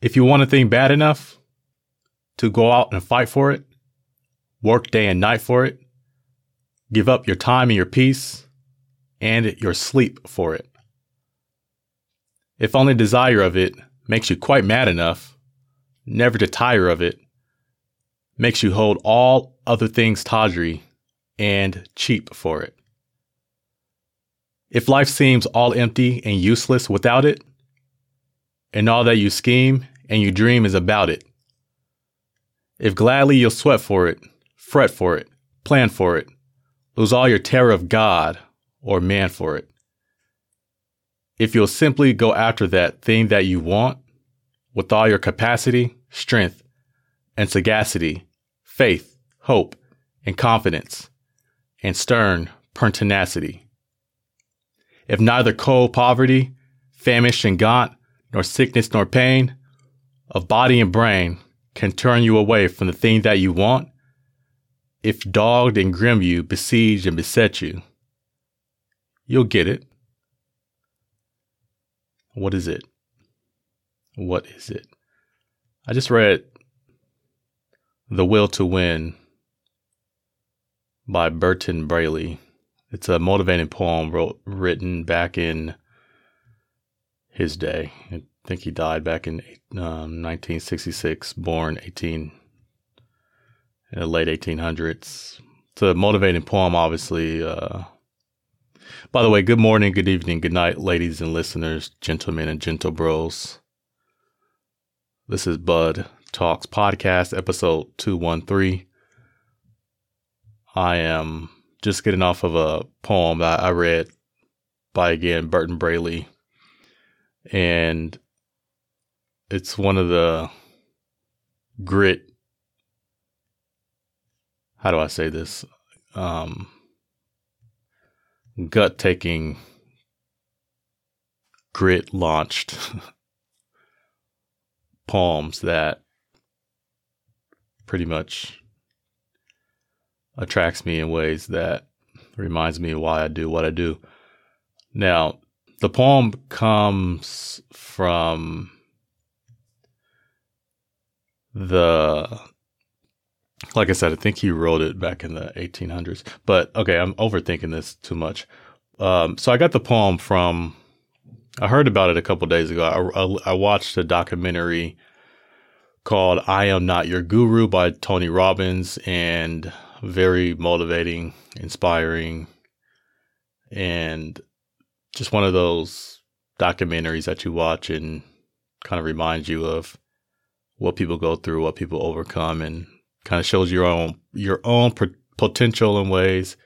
If you want a thing bad enough to go out and fight for it, work day and night for it, give up your time and your peace and your sleep for it. If only desire of it makes you quite mad enough, never to tire of it, makes you hold all other things tawdry and cheap for it. If life seems all empty and useless without it, and all that you scheme and you dream is about it, if gladly you'll sweat for it, fret for it, plan for it, lose all your terror of God or man for it. If you'll simply go after that thing that you want with all your capacity, strength, and sagacity, faith, hope, and confidence, and stern pertinacity. If neither cold poverty, famished and gaunt, nor sickness nor pain, of body and brain, can turn you away from the thing that you want, if dogged and grim you besiege and beset you, you'll get it. What is it? What is it? I just read The Will to Win by Berton Braley. It's a motivating poem wrote, written back in his day. I think he died back in um, 1966, born 18 in the late 1800s. It's a motivating poem, obviously. Uh, by the way, good morning, good evening, good night, ladies and listeners, gentlemen and gentle bros. This is Bud Talks Podcast, episode 213. I am just getting off of a poem that I read by again Berton Braley. And it's one of the grit how do I say this? Um gut taking grit launched poems that pretty much attracts me in ways that reminds me why I do what I do. Now, the poem comes from the like I said, I think he wrote it back in the 1800s. But okay, I'm overthinking this too much. Um, so I got the poem from I heard about it a couple days ago. I, I, I, watched a documentary called I Am Not Your Guru by Tony Robbins and very motivating, inspiring, and just one of those documentaries that you watch and kind of reminds you of what people go through, what people overcome, and kind of shows your own your own potential in ways,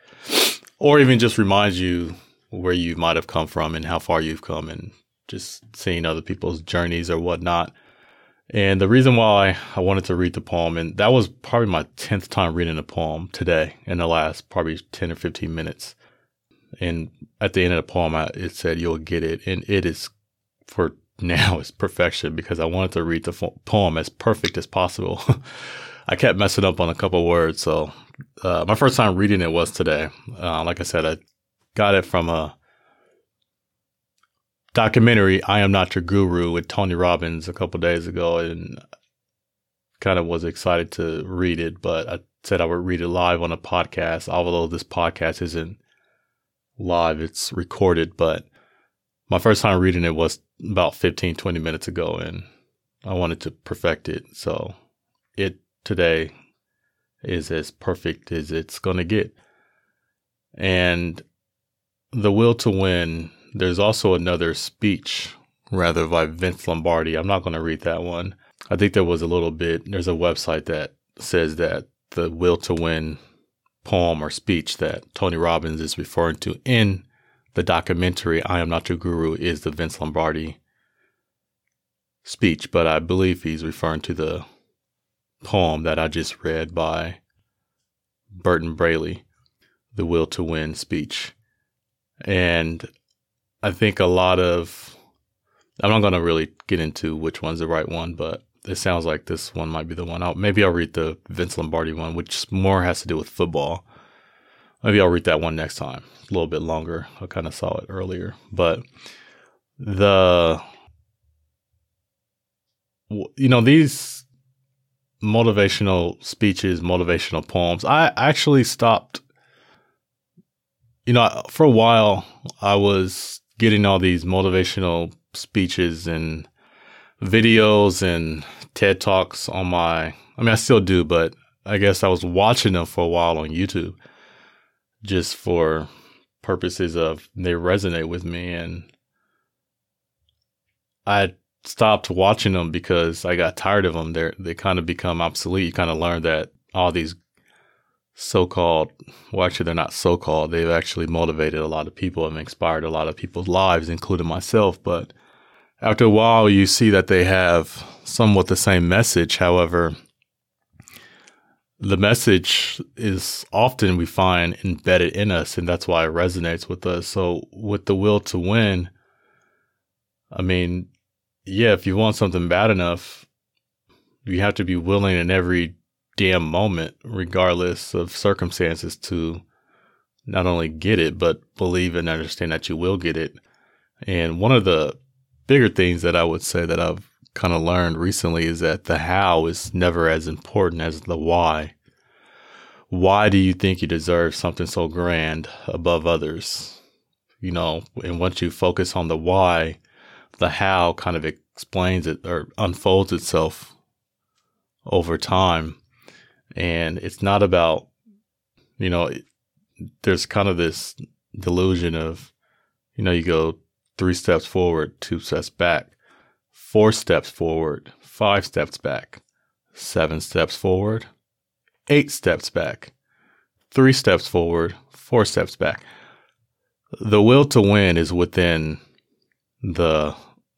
or even just reminds you where you might have come from and how far you've come and just seeing other people's journeys or whatnot. And the reason why I wanted to read the poem, and that was probably my 10th time reading a poem today in the last probably 10 or 15 minutes. And at the end of the poem, I, it said, You'll get it. And it is for now, it's perfection because I wanted to read the fo- poem as perfect as possible. I kept messing up on a couple words. So uh, my first time reading it was today. Uh, like I said, I got it from a documentary, I Am Not Your Guru, with Tony Robbins a couple days ago, and kind of was excited to read it, but I said I would read it live on a podcast, although this podcast isn't live, it's recorded. But my first time reading it was about 15, 20 minutes ago, and I wanted to perfect it. So it today is as perfect as it's going to get. And the will to win, there's also another speech, rather, by Vince Lombardi. I'm not going to read that one. I think there was a little bit, there's a website that says that the will to win poem or speech that Tony Robbins is referring to in the documentary I Am Not Your Guru is the Vince Lombardi speech, but I believe he's referring to the poem that I just read by Berton Braley, The Will to Win speech. And I think a lot of, I'm not going to really get into which one's the right one, but it sounds like this one might be the one. I'll, maybe I'll read the Vince Lombardi one, which more has to do with football. Maybe I'll read that one next time. a little bit longer. I kind of saw it earlier, but the you know, these motivational speeches, motivational poems, I actually stopped. You know, for a while, I was getting all these motivational speeches and videos and TED Talks on my, I mean, I still do, but I guess I was watching them for a while on YouTube just for purposes of they resonate with me. And I stopped watching them because I got tired of them. They're, they kind of become obsolete. You kind of learn that all these so-called, well, actually they're not so-called. They've actually motivated a lot of people and inspired a lot of people's lives, including myself. But after a while, you see that they have somewhat the same message. However, the message is often we find embedded in us, and that's why it resonates with us. So, with the will to win, I mean, yeah, if you want something bad enough, you have to be willing in every damn moment, regardless of circumstances, to not only get it, but believe and understand that you will get it. And one of the bigger things that I would say that I've kind of learned recently is that the how is never as important as the why. Why do you think you deserve something so grand above others? You know, and once you focus on the why, the how kind of explains it or unfolds itself over time. And it's not about, you know, there's kind of this delusion of, you know, you go three steps forward, two steps back, four steps forward, five steps back, seven steps forward, eight steps back, three steps forward, four steps back. The will to win is within the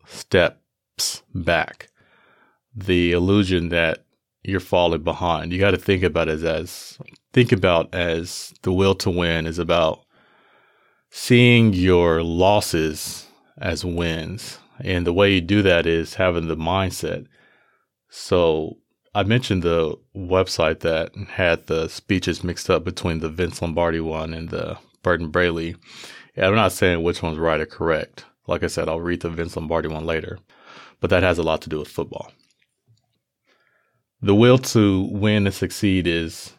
steps back. The illusion that you're falling behind. You got to think about it as think about as the will to win is about seeing your losses as wins. And the way you do that is having the mindset. So I mentioned the website that had the speeches mixed up between the Vince Lombardi one and the Berton Braley. And I'm not saying which one's right or correct. Like I said, I'll read the Vince Lombardi one later, but that has a lot to do with football. The will to win and succeed is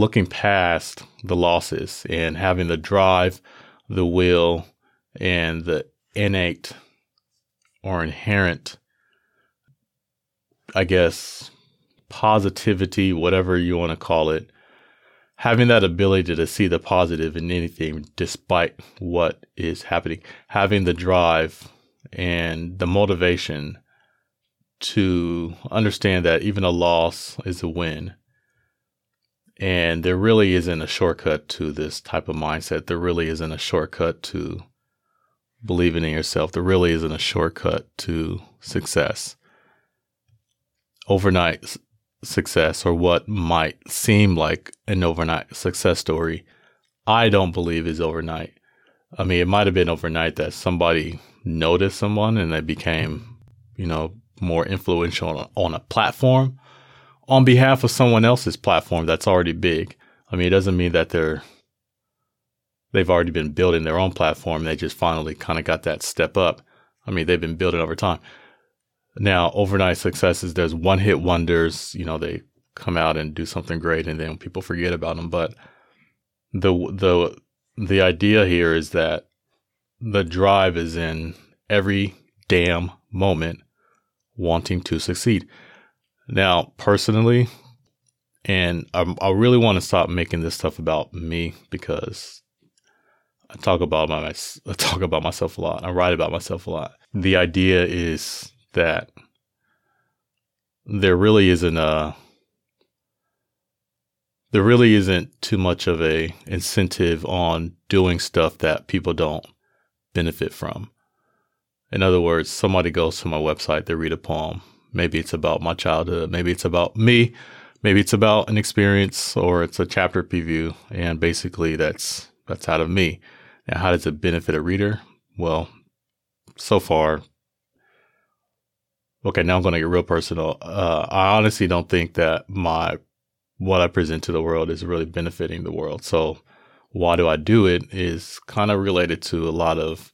looking past the losses and having the drive, the will, and the innate or inherent, I guess, positivity, whatever you want to call it, having that ability to see the positive in anything despite what is happening, having the drive and the motivation to understand that even a loss is a win. And there really isn't a shortcut to this type of mindset. There really isn't a shortcut to believing in yourself. There really isn't a shortcut to success. Overnight success, or what might seem like an overnight success story, I don't believe is overnight. I mean, it might have been overnight that somebody noticed someone and they became, you know, more influential on a, platform on behalf of someone else's platform that's already big. I mean, it doesn't mean that they're they've already been building their own platform. They just finally kind of got that step up. I mean, they've been building over time. Now, overnight successes, there's one hit wonders. You know, they come out and do something great, and then people forget about them. But the the the idea here is that the drive is in every damn moment wanting to succeed. Now, personally, and I, I really want to stop making this stuff about me because I talk about my I talk about myself a lot. I write about myself a lot. The idea is that there really isn't a there really isn't too much of a incentive on doing stuff that people don't benefit from. In other words, somebody goes to my website, they read a poem. Maybe it's about my childhood, maybe it's about me, maybe it's about an experience or it's a chapter preview and basically that's that's out of me. Now, how does it benefit a reader? Well, so far, okay, now I'm going to get real personal. Uh, I honestly don't think that my what I present to the world is really benefiting the world. So, why do I do it? Is kind of related to a lot of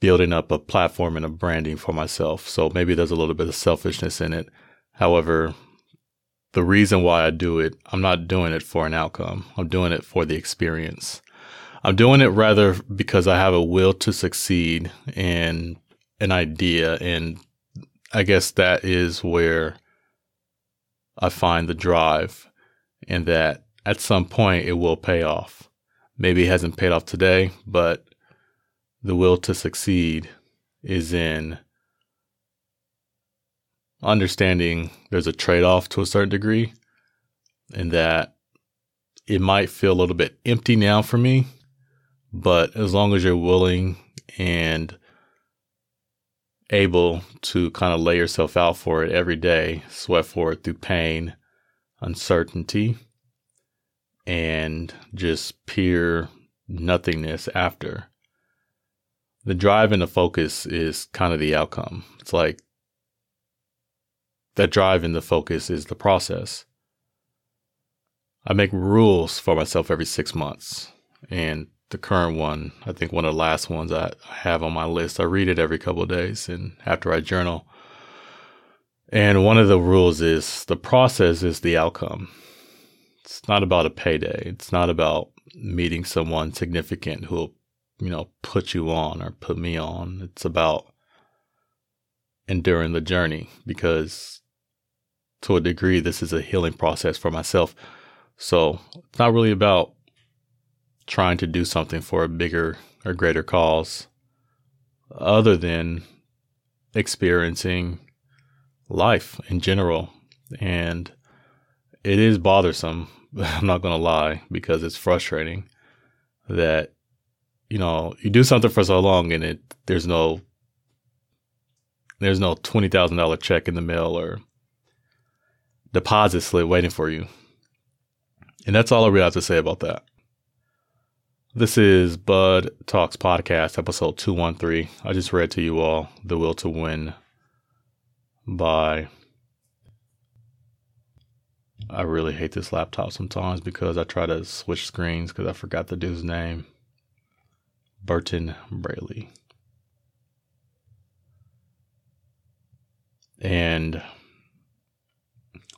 building up a platform and a branding for myself. So maybe there's a little bit of selfishness in it. However, the reason why I do it, I'm not doing it for an outcome. I'm doing it for the experience. I'm doing it rather because I have a will to succeed and an idea. And I guess that is where I find the drive and that at some point it will pay off. Maybe it hasn't paid off today, but the will to succeed is in understanding there's a trade off to a certain degree and that it might feel a little bit empty now for me, but as long as you're willing and able to kind of lay yourself out for it every day, sweat for it through pain, uncertainty, and just pure nothingness after. The drive and the focus is kind of the outcome. It's like that drive and the focus is the process. I make rules for myself every six months. And the current one, I think one of the last ones I have on my list, I read it every couple of days and after I journal. And one of the rules is the process is the outcome. It's not about a payday. It's not about meeting someone significant who will, you know, put you on or put me on. It's about enduring the journey because to a degree, this is a healing process for myself. So it's not really about trying to do something for a bigger or greater cause other than experiencing life in general. And it is bothersome, I'm not going to lie, because it's frustrating that, you know, you do something for so long and it, there's no, there's no $20,000 check in the mail or deposit slip waiting for you. And that's all I really have to say about that. This is Bud Talks Podcast, episode 213. I just read to you all The Will to Win by. I really hate this laptop sometimes because I try to switch screens because I forgot the dude's name. Berton Braley. And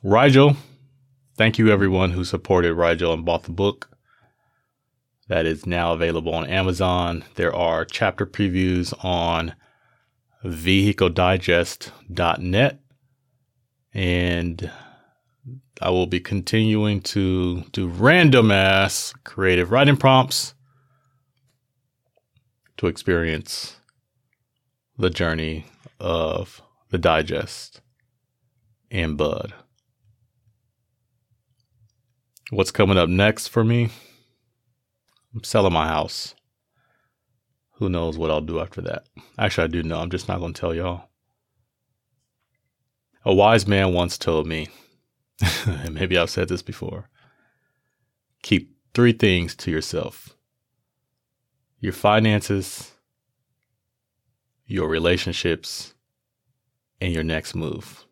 Rigel, thank you everyone who supported Rigel and bought the book. That is now available on Amazon. There are chapter previews on vehicledigest.net. And I will be continuing to do random ass creative writing prompts to experience the journey of the digest and bud. What's coming up next for me? I'm selling my house. Who knows what I'll do after that? Actually, I do know. I'm just not going to tell y'all. A wise man once told me, and maybe I've said this before keep three things to yourself your finances, your relationships, and your next move.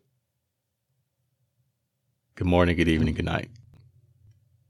Good morning, good evening, good night.